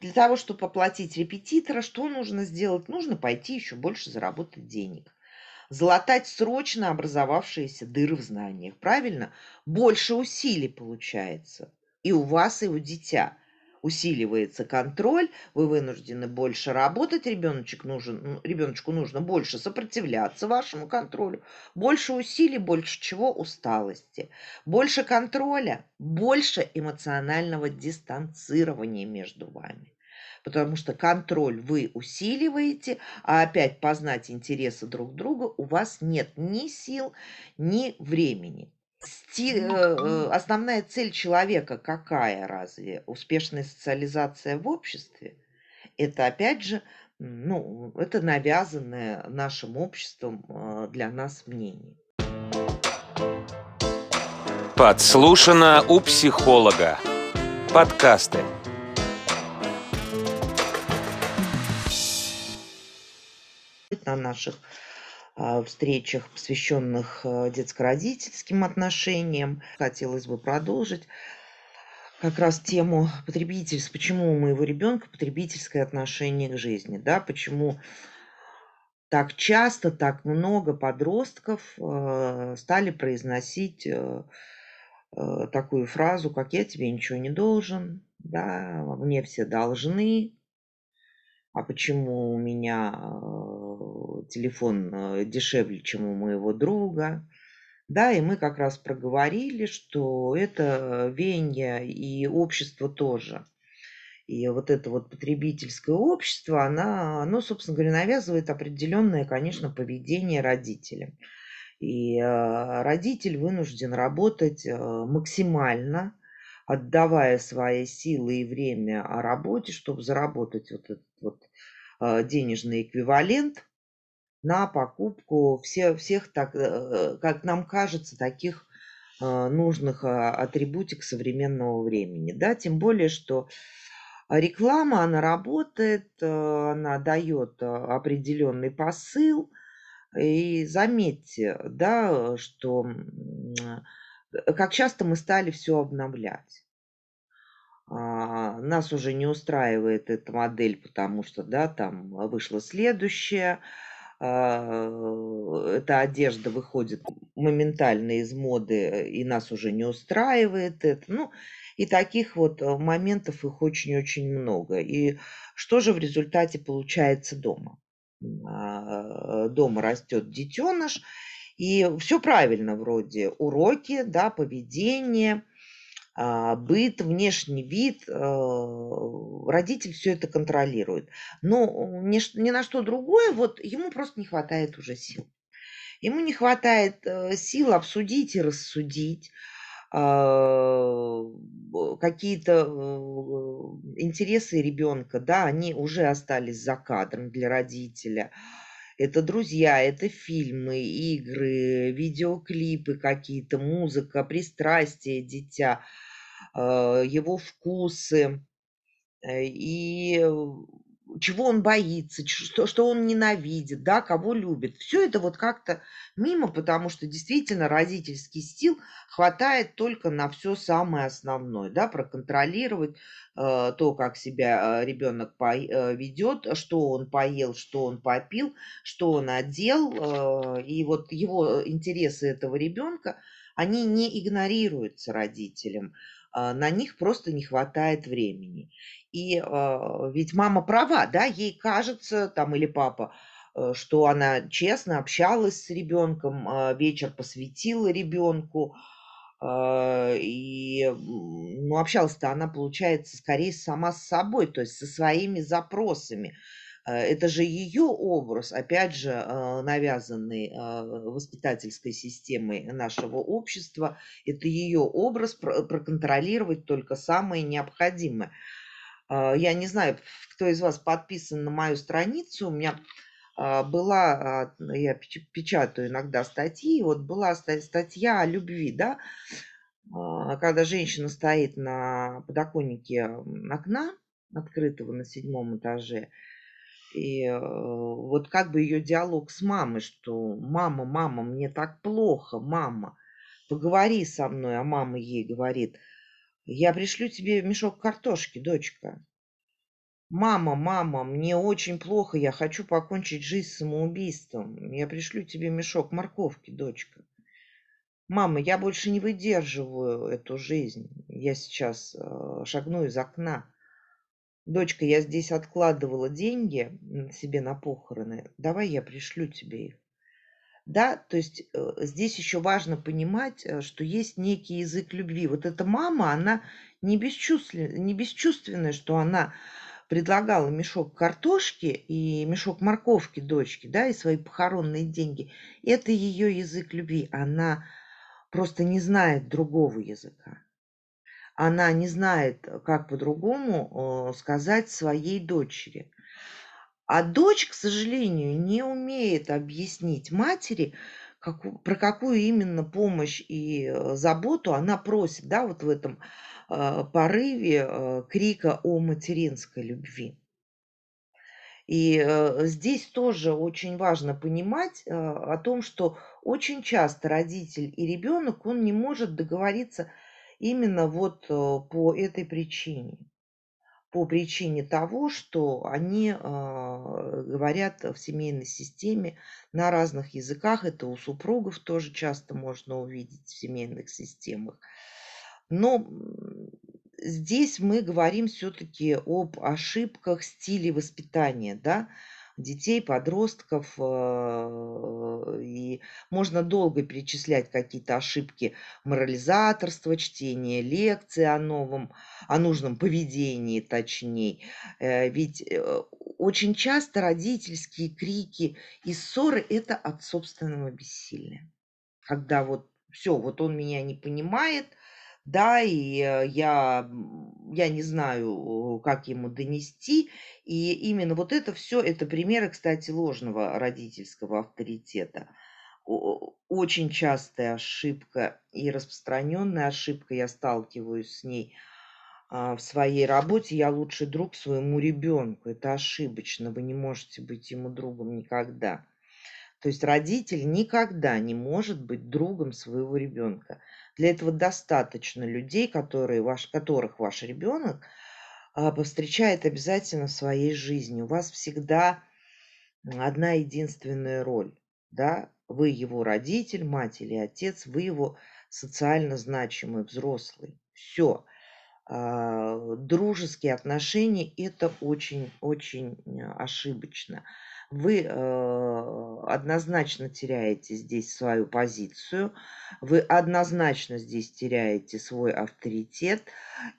Для того, чтобы оплатить репетитора, что нужно сделать? Нужно пойти еще больше заработать денег. Залатать срочно образовавшиеся дыры в знаниях, правильно? Больше усилий получается. И у вас, и у дитя усиливается контроль, вы вынуждены больше работать, ребеночек нужен, ну, ребеночку нужно больше сопротивляться вашему контролю, больше усилий, больше чего? Усталости, больше контроля, больше эмоционального дистанцирования между вами. Потому что контроль вы усиливаете, а опять познать интересы друг друга у вас нет ни сил, ни времени. Сти э, основная цель человека какая разве? Успешная социализация в обществе? Это опять же, ну, это навязанное нашим обществом э, для нас мнение. Подслушано у психолога. Подкасты. На наших а, встречах, посвященных э, детско-родительским отношениям. Хотелось бы продолжить как раз тему потребительства. Почему у моего ребенка потребительское отношение к жизни? Да? Почему так часто, так много подростков э, стали произносить э, такую фразу, как «я тебе ничего не должен», да, «мне все должны», а почему у меня телефон э, дешевле, чем у моего друга. Да, и мы как раз проговорили, что это веяние и общество тоже. И вот это вот потребительское общество, она, оно, собственно говоря, навязывает определенное, конечно, поведение родителям. И э, родитель вынужден работать максимально, отдавая свои силы и время о работе, чтобы заработать вот этот вот денежный эквивалент на покупку все, всех, так, э, как нам кажется, таких а, нужных а, атрибутик современного времени. Да? Тем более, что реклама, она работает, она дает определенный посыл. И заметьте, да, что как часто мы стали все обновлять. А, нас уже не устраивает эта модель, потому что, да, там вышла следующая, эта одежда выходит моментально из моды, и нас уже не устраивает это. Ну, и таких вот э, моментов их очень-очень много. И что же в результате получается дома? А, дома растет детеныш, и все правильно вроде уроки, да, поведение, а, быт, внешний вид, э, родитель все это контролирует. Но ни, ни на что другое, вот ему просто не хватает уже сил. Ему не хватает э, сил обсудить и рассудить а, какие-то интересы ребенка, да, они уже остались за кадром для родителя. Это друзья, это фильмы, игры, видеоклипы какие-то, музыка, пристрастия дитя, а, его вкусы э, и чего он боится, что, что он ненавидит, да, кого любит. Все это вот как-то мимо, потому что действительно родительский стил хватает только на все самое основное, да, проконтролировать э, то, как себя э, ребенок по, э, ведет, что он поел, что он попил, что он одел, э, и вот его интересы этого ребенка, они не игнорируются родителем. А, на них просто не хватает времени. И а, ведь мама права, да, ей кажется, там, или папа, э, что она честно общалась с ребенком, а, вечер посвятила ребенку, и ну, общалась-то она, получается, скорее сама с собой, то есть со своими запросами. Э, это же ее образ, опять же, э, навязанный э, воспитательской системой нашего общества. Это ее образ проконтролировать только самое необходимое. Я не знаю, кто из вас подписан на мою страницу. У меня была, я печатаю иногда статьи, вот была статья о любви, да, когда женщина стоит на подоконнике окна, открытого на седьмом этаже, и э, вот как бы ее диалог с мамой, что мама, мама, мне так плохо, мама, поговори со мной, а мама ей говорит, я пришлю тебе мешок картошки, дочка. Мама, мама, мне очень плохо, я хочу покончить жизнь самоубийством. Я пришлю тебе мешок морковки, дочка. Мама, я больше не выдерживаю эту жизнь. Я сейчас э, шагну из окна. Дочка, я здесь откладывала деньги себе на похороны. Давай я пришлю тебе их. Да, то есть э, здесь еще важно понимать, э, что есть некий язык любви. Вот эта мама, она не, бесчувствен, не бесчувственная, что она предлагала мешок картошки и мешок морковки дочке, да, и свои похоронные деньги. Это ее язык любви. Она просто не знает другого языка. Она не знает, как по-другому э, сказать своей дочери. А дочь, к сожалению, не умеет объяснить матери, как, про какую именно помощь и э, заботу она просит, да, вот в этом э, порыве э, крика о материнской любви. И э, здесь тоже очень важно понимать э, о том, что очень часто родитель и ребенок, он не может договориться именно вот э, по этой причине. По причине того, что они э, говорят в семейной системе на разных языках. Это у супругов тоже часто можно увидеть в семейных системах. Но здесь мы говорим все-таки об ошибках стиле воспитания, да, детей, подростков, э, и можно долго перечислять какие-то ошибки морализаторства, чтения лекций о новом, о нужном поведении, точнее. Э, ведь э, очень часто родительские крики и ссоры – это от собственного бессилия. Когда вот все, вот он меня не понимает, да, и э, я, я не знаю, как ему донести. И именно вот это все, это примеры, кстати, ложного родительского авторитета. Очень частая ошибка и распространенная ошибка, я сталкиваюсь с ней а, в своей работе. Я лучший друг своему ребенку. Это ошибочно, вы не можете быть ему другом никогда. То есть родитель никогда не может быть другом своего ребенка. Для этого достаточно людей, которые ваш, которых ваш ребенок а, повстречает обязательно в своей жизни. У вас всегда одна единственная роль. Да? Вы его родитель, мать или отец, вы его социально значимый взрослый. Все. А, дружеские отношения – это очень-очень ошибочно вы э, однозначно теряете здесь свою позицию, вы однозначно здесь теряете свой авторитет,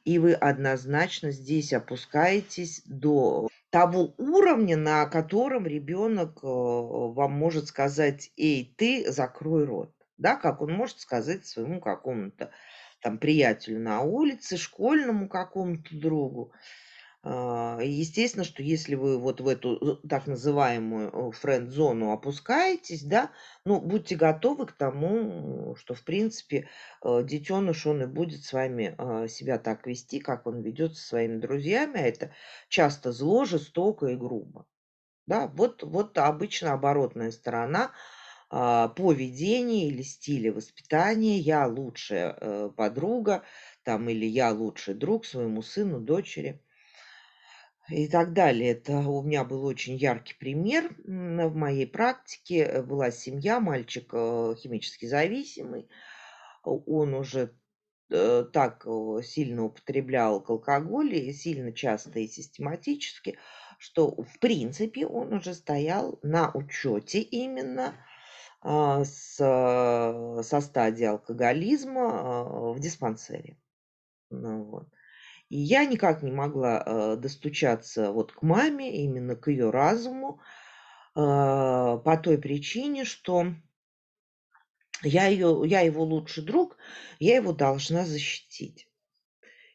и вы однозначно здесь опускаетесь до того уровня, на котором ребенок э, вам может сказать, эй, ты закрой рот. Да, как он может сказать своему какому-то там приятелю на улице, школьному какому-то другу. А, естественно, что если вы вот в эту так называемую френд-зону опускаетесь, да, ну, будьте готовы к тому, что, в принципе, э, детеныш, он и будет с вами а, себя так вести, как он ведет со своими друзьями, а это часто зло, жестоко и грубо. Да, вот, вот обычно оборотная сторона а, поведения или стиля воспитания. Я лучшая э, подруга, там, или я лучший друг своему сыну, дочери – и так далее. Это у меня был очень яркий пример в моей практике. Э, была семья, мальчик э, химически зависимый. Он уже э, так сильно употреблял алкоголь, и сильно часто и систематически, что в принципе он уже стоял на учете именно а, с, со стадии алкоголизма а, в диспансере. Ну, вот. И я никак не могла э, достучаться вот к маме, именно к ее разуму, э, по той причине, что я, ее, я его лучший друг, я его должна защитить.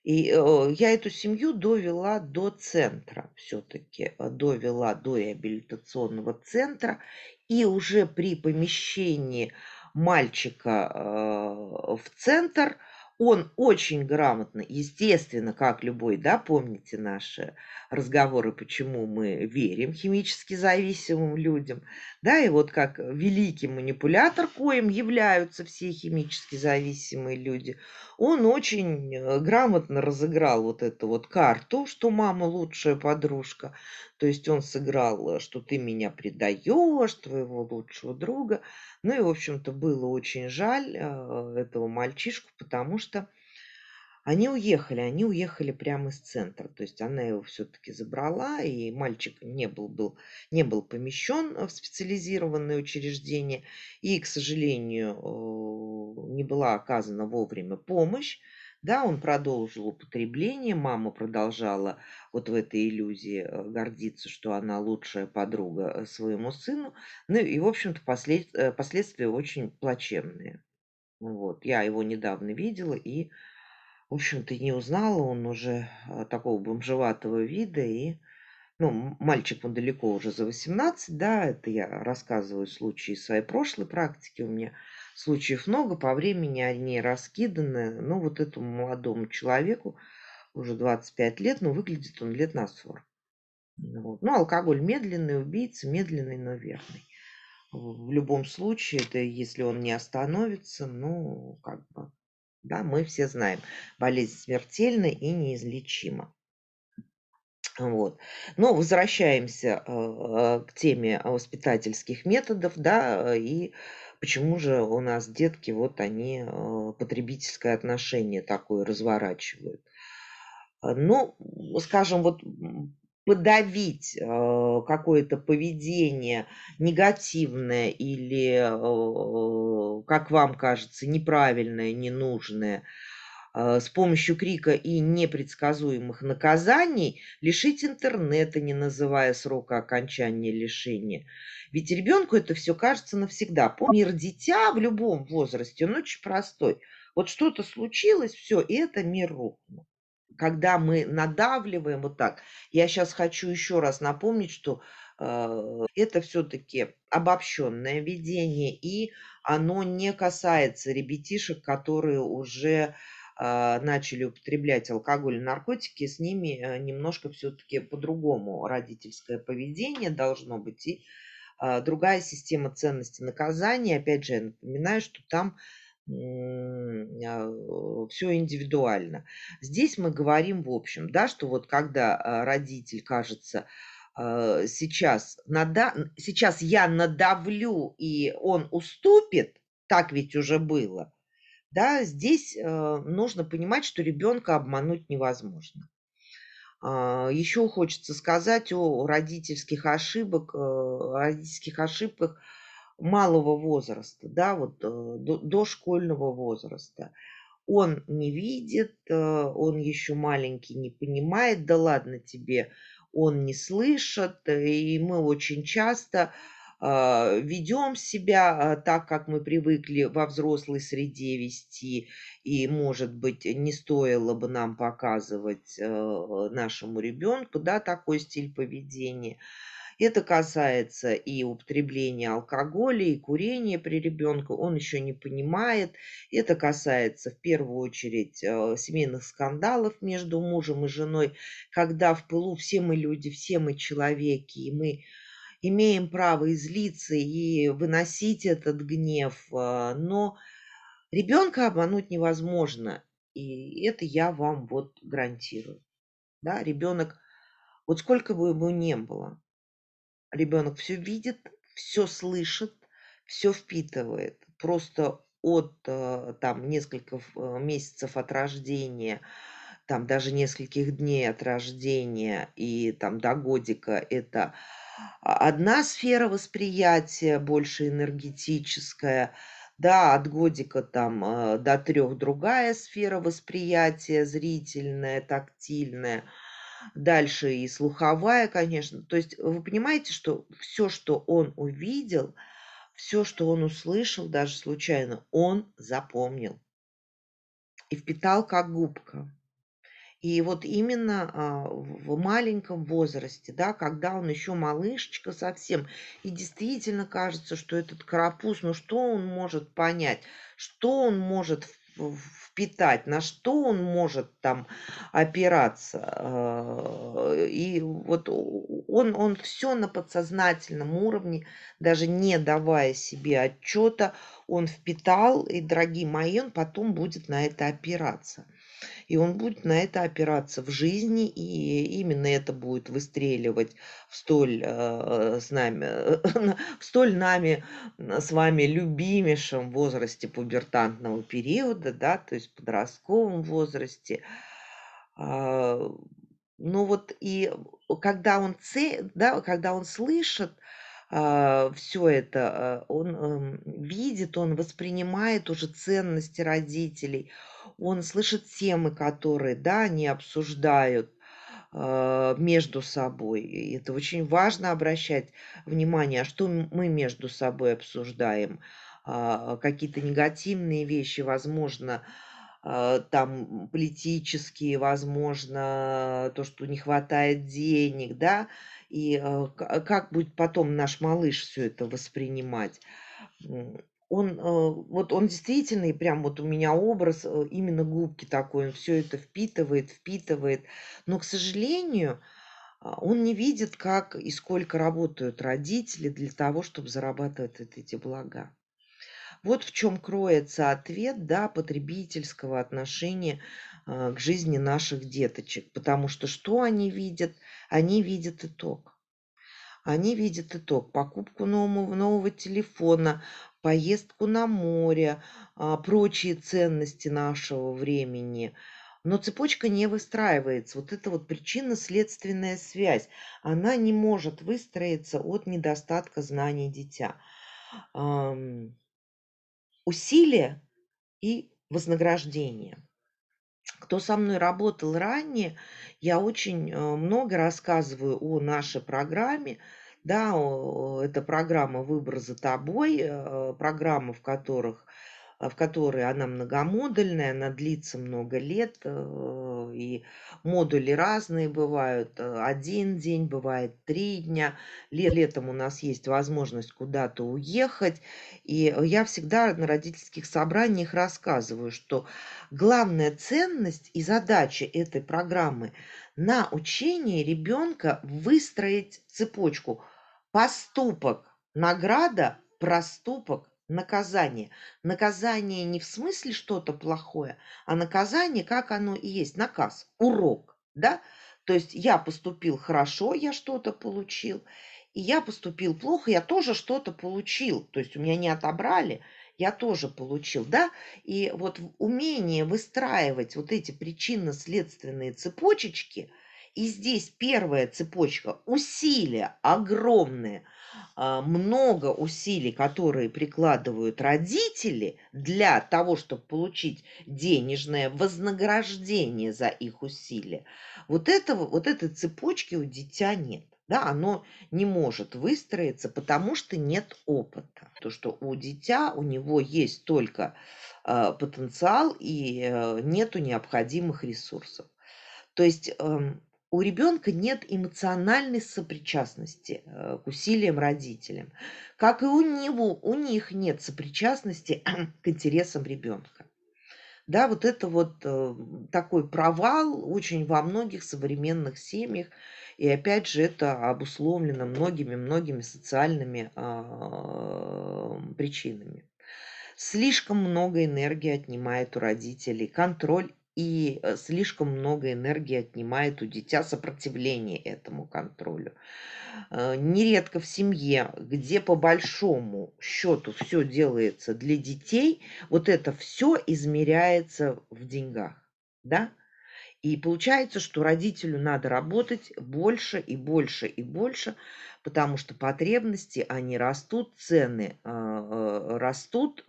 И э, я эту семью довела до центра, все-таки довела до реабилитационного центра. И уже при помещении мальчика в центр Он очень грамотно, естественно, как любой, да, помните наши разговоры, почему мы верим химически зависимым людям, да, и вот как великий манипулятор, коим являются все химически зависимые люди, он очень э, грамотно разыграл вот эту вот карту, что мама лучшая подружка, то есть он сыграл, что ты меня предаешь, твоего лучшего друга, ну и, в общем-то, было очень жаль э, этого мальчишку, потому что они уехали, они уехали прямо из центра. То есть она его все-таки забрала, и мальчик не был, был, не был помещен в специализированное учреждение. И, к сожалению, э, не была оказана вовремя помощь. Да, он продолжил употребление, мама продолжала вот в этой иллюзии э, гордиться, что она лучшая подруга э, своему сыну. Ну и, в общем-то, послед... Последствия очень плачевные. Вот. Я его недавно видела и, в общем-то, не узнала. Он уже такого бомжеватого вида. И, ну, мальчик, он далеко уже за 18, да, это я рассказываю случаи своей прошлой практики. У меня Случаев много, по времени они раскиданы. Ну, вот этому молодому человеку уже 25 лет, но выглядит он лет на 40. Вот. Ну, алкоголь медленный, убийца медленный, но верный. В любом случае, это если он не остановится, ну, как бы, да, мы все знаем, болезнь смертельна и неизлечима. Вот. Но возвращаемся э, к теме воспитательских методов, да, и Почему же у нас детки, вот они э, потребительское отношение такое разворачивают? Ну, скажем, вот подавить э, какое-то поведение негативное или, э, как вам кажется, неправильное, ненужное – а, с помощью крика и непредсказуемых наказаний лишить интернета, не называя срока окончания лишения. Ведь ребенку это все кажется навсегда. Мир дитя в любом возрасте, он очень простой. Вот что-то случилось, все, и это мир рухнул. Когда мы надавливаем вот так, я сейчас хочу еще раз напомнить, что э, это все-таки обобщенное видение, и оно не касается ребятишек, которые уже а, начали употреблять алкоголь и наркотики, с ними э, немножко все-таки по-другому родительское поведение должно быть и другая система ценностей наказания. Опять же, я напоминаю, что там все индивидуально. Здесь мы говорим в общем, да, что вот когда родитель, кажется, сейчас, нада... сейчас я надавлю, и он уступит, так ведь уже было, да, здесь нужно понимать, что ребенка обмануть невозможно. А, еще хочется сказать о родительских ошибок, э, родительских ошибках малого возраста, да, вот э, до, дошкольного возраста. Он не видит, он еще маленький, не понимает, да ладно тебе, он не слышит, и мы очень часто а, ведем себя так, как мы привыкли во взрослой среде вести, и, может быть, не стоило бы нам показывать нашему ребенку, да, такой стиль поведения. Это касается и употребления алкоголя, и курения при ребенке. Он еще не понимает. Это касается в первую очередь семейных скандалов между мужем и женой, когда в пылу все мы люди, все мы человеки, и мы имеем право излиться и выносить этот гнев, а, но ребенка обмануть невозможно. И это я вам вот гарантирую. Да, ребенок, вот сколько бы ему не было, ребенок все видит, все слышит, все впитывает. Просто от а, там нескольких а, месяцев от рождения, там даже нескольких дней от рождения и там до годика это одна сфера восприятия, больше энергетическая, да, от годика там э, до трех другая сфера восприятия, зрительная, тактильная, дальше и слуховая, конечно. То есть вы понимаете, что все, что он увидел, все, что он услышал, даже случайно, он запомнил и впитал как губка. И вот именно а, в маленьком возрасте, да, когда он еще малышечка совсем, и действительно кажется, что этот карапуз, ну что он может понять, что он может впитать, на что он может там опираться. А, и вот он, он все на подсознательном уровне, даже не давая себе отчета, он впитал, и, дорогие мои, он потом будет на это опираться и он будет на это опираться в жизни, и именно это будет выстреливать в столь, э, с нами, в столь нами с вами любимейшем возрасте пубертантного периода, да, то есть подростковом возрасте. А, ну вот и когда он, це, да, когда он слышит все это, а, он эм, видит, он воспринимает уже ценности родителей, он слышит темы, которые, да, они обсуждают а, между собой. И это очень важно обращать внимание, а что мы между собой обсуждаем. Какие-то негативные вещи, возможно, там политические, возможно, то, что не хватает денег, да, и э, как будет потом наш малыш все это воспринимать. Он, э, вот он действительно, и прям вот у меня образ э, именно губки такой, он все это впитывает, впитывает. Но, к сожалению, а, он не видит, как и сколько работают родители для того, чтобы зарабатывать эти блага. Вот в чем кроется ответ да, потребительского отношения к жизни наших деточек. Потому что что они видят? Они видят итог. Они видят итог. Покупку нового, нового телефона, поездку на море, а, прочие ценности нашего времени. Но цепочка не выстраивается. Вот эта вот причинно-следственная связь, она не может выстроиться от недостатка знаний дитя. Усилие и вознаграждение кто со мной работал ранее, я очень э, много рассказываю о нашей программе. Да, это программа «Выбор за тобой», э, программа, в которых в которой она многомодульная, она длится много лет, э, и модули разные бывают. Один день, бывает три дня. Летом у нас есть возможность куда-то уехать. И я всегда на родительских собраниях рассказываю, что главная ценность и задача этой программы на учение ребенка выстроить цепочку поступок, награда, проступок, наказание. Наказание не в смысле что-то плохое, а наказание, как оно и есть, наказ, урок, да? То есть я поступил хорошо, я что-то получил, и я поступил плохо, я тоже что-то получил. То есть у меня не отобрали, я тоже получил, да? И вот умение выстраивать вот эти причинно-следственные цепочечки, и здесь первая цепочка – усилия огромные – а, много усилий, которые прикладывают родители для того, чтобы получить денежное вознаграждение за их усилия, вот, этого, вот этой цепочки у дитя нет. Да, оно не может выстроиться, потому что нет опыта. То, что у дитя, у него есть только э, потенциал и э, нету необходимых ресурсов. То есть э, у ребенка нет эмоциональной сопричастности э, к усилиям родителям, как и у него, у них нет сопричастности к интересам ребенка. Да, вот это вот э, такой провал очень во многих современных семьях, и опять же это обусловлено многими-многими социальными э, причинами. Слишком много энергии отнимает у родителей контроль и э, слишком много энергии отнимает у дитя сопротивление этому контролю. Э, нередко в семье, где по большому счету все делается для детей, вот это все измеряется в деньгах, да? И получается, что родителю надо работать больше и больше и больше, потому что потребности, они растут, цены э, растут,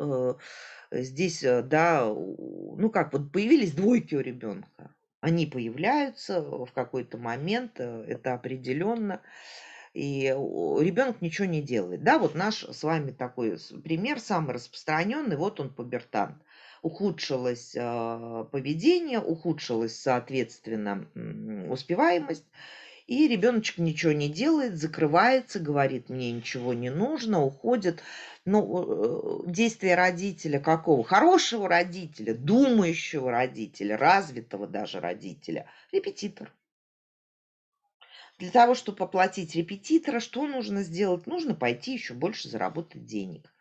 здесь, э, да, ну как, вот появились двойки у ребенка. Они появляются в какой-то момент, э, это определенно. И ребенок ничего не делает. Да, вот наш с вами такой пример, самый распространенный, вот он пубертант. Ухудшилось э, поведение, ухудшилась, соответственно, успеваемость. И ребеночек ничего не делает, закрывается, говорит, мне ничего не нужно, уходит. Ну, э, действие родителя какого? Хорошего родителя, думающего родителя, развитого даже родителя. Репетитор. Для того, чтобы оплатить репетитора, что нужно сделать? Нужно пойти еще больше заработать денег.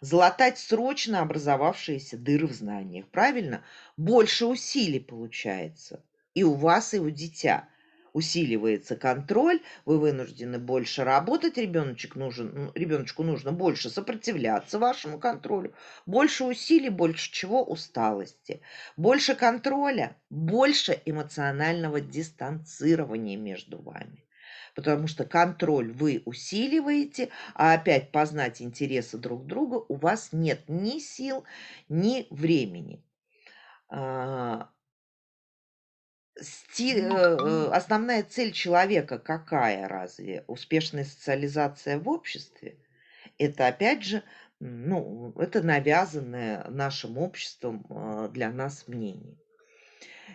Залатать срочно образовавшиеся дыры в знаниях. Правильно? Больше усилий получается. И у вас, и у дитя усиливается контроль, вы вынуждены больше работать, ребеночек нужен, ребеночку нужно больше сопротивляться вашему контролю, больше усилий, больше чего? Усталости, больше контроля, больше эмоционального дистанцирования между вами. Потому что контроль вы усиливаете, а опять познать интересы друг друга у вас нет ни сил, ни времени. А, Сти э, э, основная цель человека какая разве? Успешная социализация в обществе? Это опять же, ну, это навязанное нашим обществом э, для нас мнение.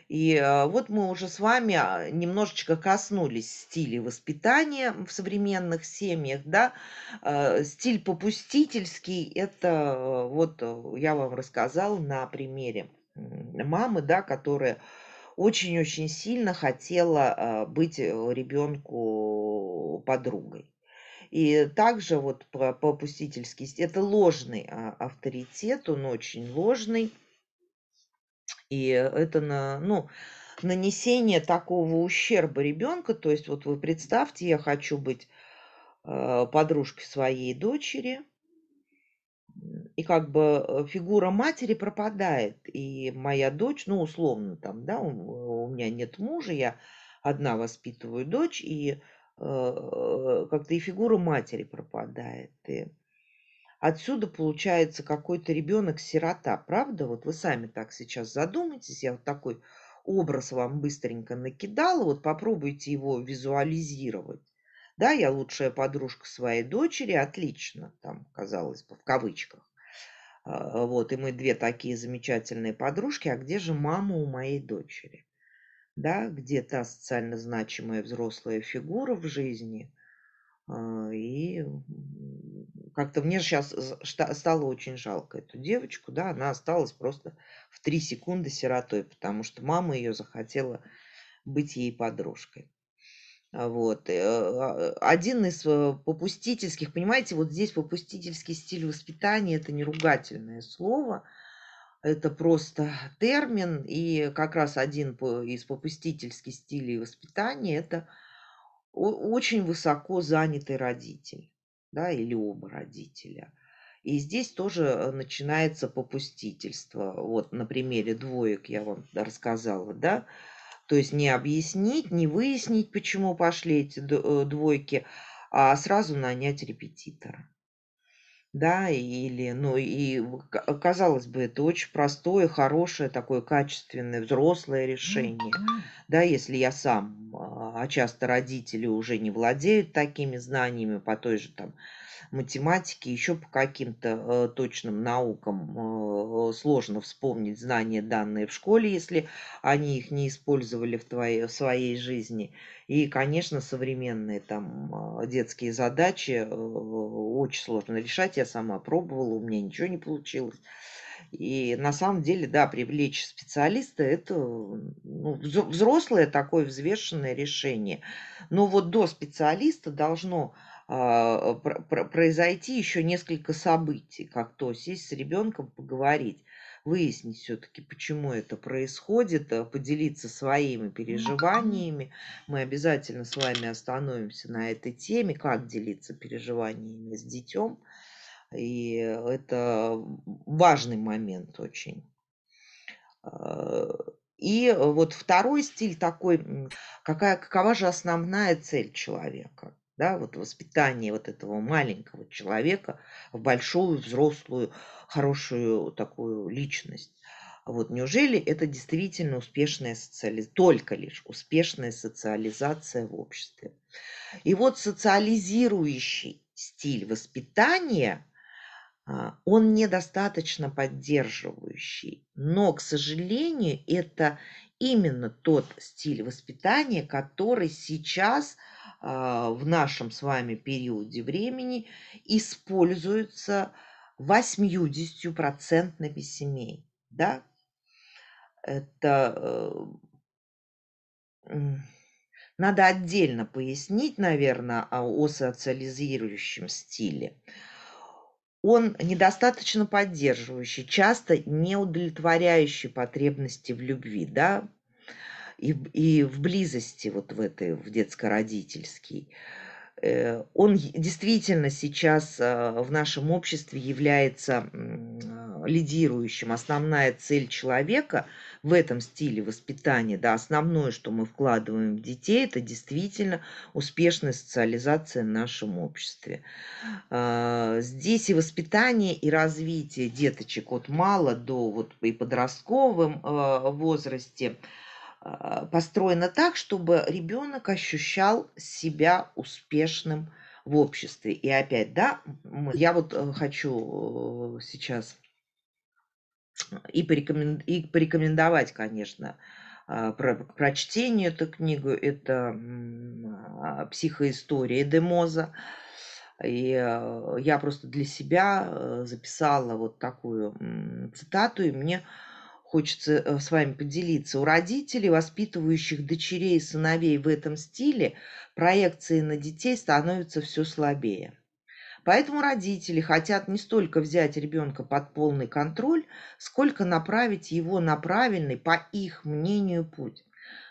И вот мы уже с вами а, немножечко коснулись стиля воспитания в современных семьях, да. Стиль попустительский, это вот я вам рассказала на примере мамы, да, которая очень-очень сильно хотела а, быть э, ребенку подругой. И также вот попустительский, это ложный а, авторитет, он очень ложный. И это на, ну, нанесение такого ущерба ребенка, то есть вот вы представьте, я хочу быть а, подружкой своей дочери, и как бы э, фигура матери пропадает. И моя дочь, ну, условно там, да, у, у меня нет мужа, я одна воспитываю дочь, и э, как-то и фигура матери пропадает. И отсюда получается какой-то ребенок сирота, правда? Вот вы сами так сейчас задумайтесь, я вот такой образ вам быстренько накидала, вот попробуйте его визуализировать. Да, я лучшая подружка своей дочери, отлично, там, казалось бы, в кавычках. А, вот, и мы две такие замечательные подружки, а где же мама у моей дочери? Да, где та социально значимая взрослая фигура в жизни? А, и как-то мне сейчас стало очень жалко эту девочку, да, она осталась просто в три секунды сиротой, потому что мама ее захотела быть ей подружкой. Вот. Э, а, один из э, попустительских, понимаете, вот здесь попустительский стиль воспитания – это не ругательное слово, это просто термин, и как раз один из попустительских стилей воспитания – это очень высоко занятый родитель, да, или оба родителя. И здесь тоже начинается попустительство. Вот на примере двоек я вам рассказала, да, то есть не объяснить, не выяснить, почему пошли эти э, двойки, а сразу нанять репетитора. Да, или, ну и казалось бы, это очень простое, хорошее, такое качественное, взрослое решение. Да, если я сам, а, часто родители уже не владеют такими знаниями по той же там математике, еще по каким-то э, точным наукам э, сложно вспомнить знания, данные в школе, если они их не использовали в, твоей, в своей жизни. И, конечно, современные там э, детские задачи э, очень сложно решать. Я сама пробовала, у меня ничего не получилось. И на самом деле, да, привлечь специалиста – это ну, взрослое такое взвешенное решение. Но вот до специалиста должно а, произойти еще несколько событий, как то сесть с ребенком, поговорить, выяснить все-таки, почему это происходит, а, поделиться своими переживаниями. Мы обязательно с вами остановимся на этой теме, как делиться переживаниями с детем. И это важный момент очень. А, и вот второй стиль такой, какая, какова же основная цель человека? да, вот воспитание вот этого маленького человека в большую, взрослую, хорошую такую личность. Вот неужели это действительно успешная социализация, только лишь успешная социализация в обществе? И вот социализирующий стиль воспитания он недостаточно поддерживающий. Но, к сожалению, это именно тот стиль воспитания, который сейчас а, в нашем с вами периоде времени используется 80% семей. Да? Это э, надо отдельно пояснить, наверное, о социализирующем стиле он недостаточно поддерживающий, часто не удовлетворяющий потребности в любви, да, и, и в близости вот в этой, в детско-родительской. Э, он действительно сейчас э, в нашем обществе является лидирующим. Основная цель человека в этом стиле воспитания, да, основное, что мы вкладываем в детей, это действительно успешная социализация в нашем обществе. А, здесь и воспитание, и развитие деточек от мало до вот и подростковом а, возрасте – а, построена так, чтобы ребенок ощущал себя успешным в обществе. И опять, да, я вот э, хочу э, сейчас и, порекомен... и порекомендовать, конечно, а, про прочтение эту книгу. Это а, «Психоистория Демоза». И э, я просто для себя записала вот такую цитату, и мне хочется э, с вами поделиться. У родителей, воспитывающих дочерей и сыновей в этом стиле, проекции на детей становятся все слабее. Поэтому родители хотят не столько взять ребенка под полный контроль, сколько направить его на правильный, по их мнению, путь.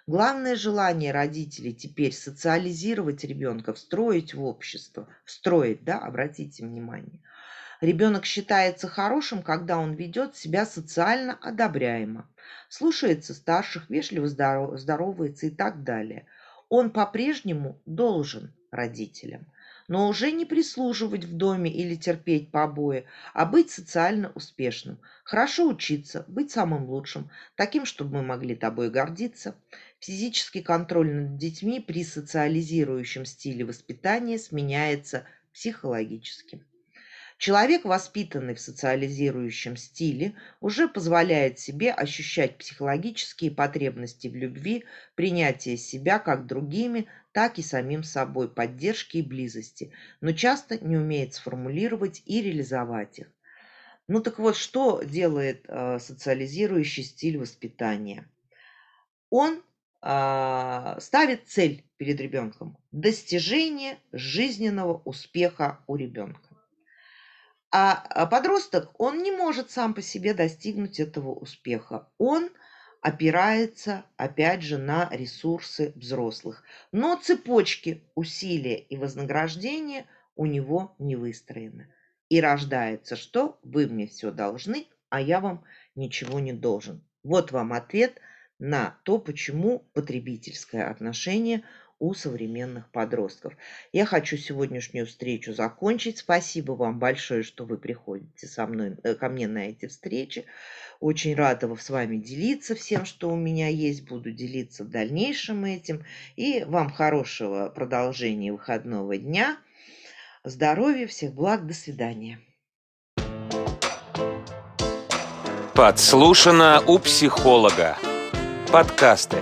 Главное желание родителей теперь социализировать ребенка, встроить в общество. Встроить, да, обратите внимание. Ребенок считается хорошим, когда он ведет себя социально одобряемо, слушается старших, вежливо здоровается и так далее. Он по-прежнему должен родителям, но уже не прислуживать в доме или терпеть побои, а быть социально успешным, хорошо учиться, быть самым лучшим, таким, чтобы мы могли тобой гордиться. Физический контроль над детьми при социализирующем стиле воспитания сменяется психологическим. Человек, воспитанный в социализирующем стиле, уже позволяет себе ощущать психологические потребности в любви, принятие себя как другими, так и самим собой, поддержки и близости, но часто не умеет сформулировать и реализовать их. Ну так вот, что делает э, социализирующий стиль воспитания? Он э, ставит цель перед ребенком – достижение жизненного успеха у ребенка. А, а подросток, он не может сам по себе достигнуть этого успеха. Он опирается, опять же, на ресурсы взрослых. Но цепочки усилия и вознаграждения у него не выстроены. И рождается что? Вы мне все должны, а я вам ничего не должен. Вот вам ответ на то, почему потребительское отношение – у современных подростков. Я хочу сегодняшнюю встречу закончить. Спасибо вам большое, что вы приходите со мной, э, ко мне на эти встречи. Очень рада с вами делиться всем, что у меня есть. Буду делиться в дальнейшем этим. И вам хорошего продолжения выходного дня. Здоровья, всех благ, до свидания. Подслушано у психолога. Подкасты.